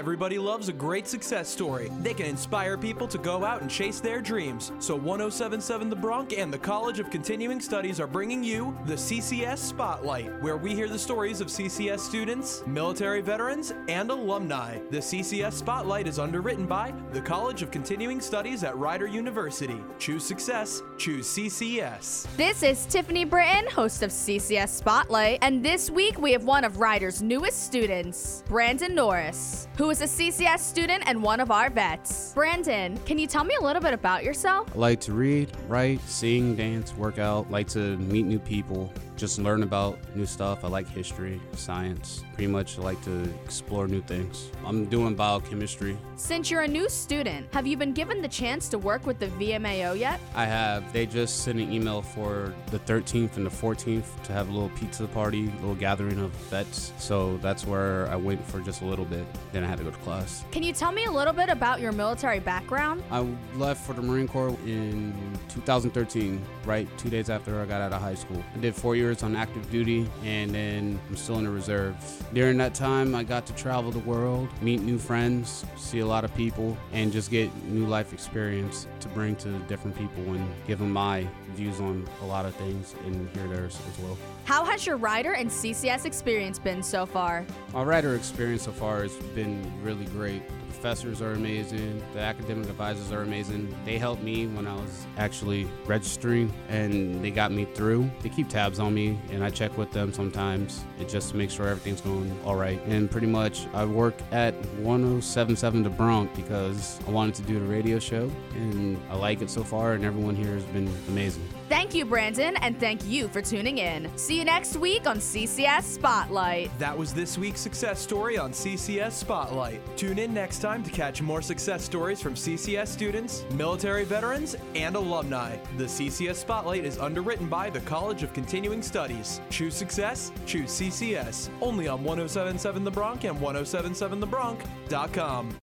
Everybody loves a great success story. They can inspire people to go out and chase their dreams. So 1077 The Bronc and the College of Continuing Studies are bringing you the CCS Spotlight, where we hear the stories of CCS students, military veterans, and alumni. The CCS Spotlight is underwritten by the College of Continuing Studies at Rider University. Choose success, choose CCS. This is Tiffany Britton, host of CCS Spotlight, and this week we have one of Rider's newest students, Brandon Norris, who is a CCS student and one of our vets. Brandon, can you tell me a little bit about yourself? I like to read, write, sing, dance, work out, like to meet new people, just learn about new stuff. I like history, science. Pretty much I like to explore new things. I'm doing biochemistry. Since you're a new student, have you been given the chance to work with the VMAO yet? I have. They just sent an email for the 13th and the 14th to have a little pizza party, a little gathering of vets. So that's where I went for just a little bit. Then I had to go to class. Can you tell me a little bit about your military background? I left for the Marine Corps in 2013, right two days after I got out of high school. I did four years on active duty and then I'm still in the reserves. During that time, I got to travel the world, meet new friends, see a lot of people, and just get new life experience to bring to different people and give them my views on a lot of things and hear theirs as well. How has your Rider and CCS experience been so far? My Rider experience so far has been really great. The professors are amazing. The academic advisors are amazing. They helped me when I was actually registering and they got me through. They keep tabs on me and I check with them sometimes and just to make sure everything's going all right. And pretty much I work at 1077 The Bronc because I wanted to do the radio show and I like it so far and everyone here has been amazing. Thank you, Brandon, and thank you for tuning in. See you next week on CCS Spotlight. That was this week's success story on CCS Spotlight. Tune in time to catch more success stories from CCS students, military veterans, and alumni. The CCS Spotlight is underwritten by the College of Continuing Studies. Choose success, choose CCS. Only on 1077 The Bronc and 1077TheBronc.com.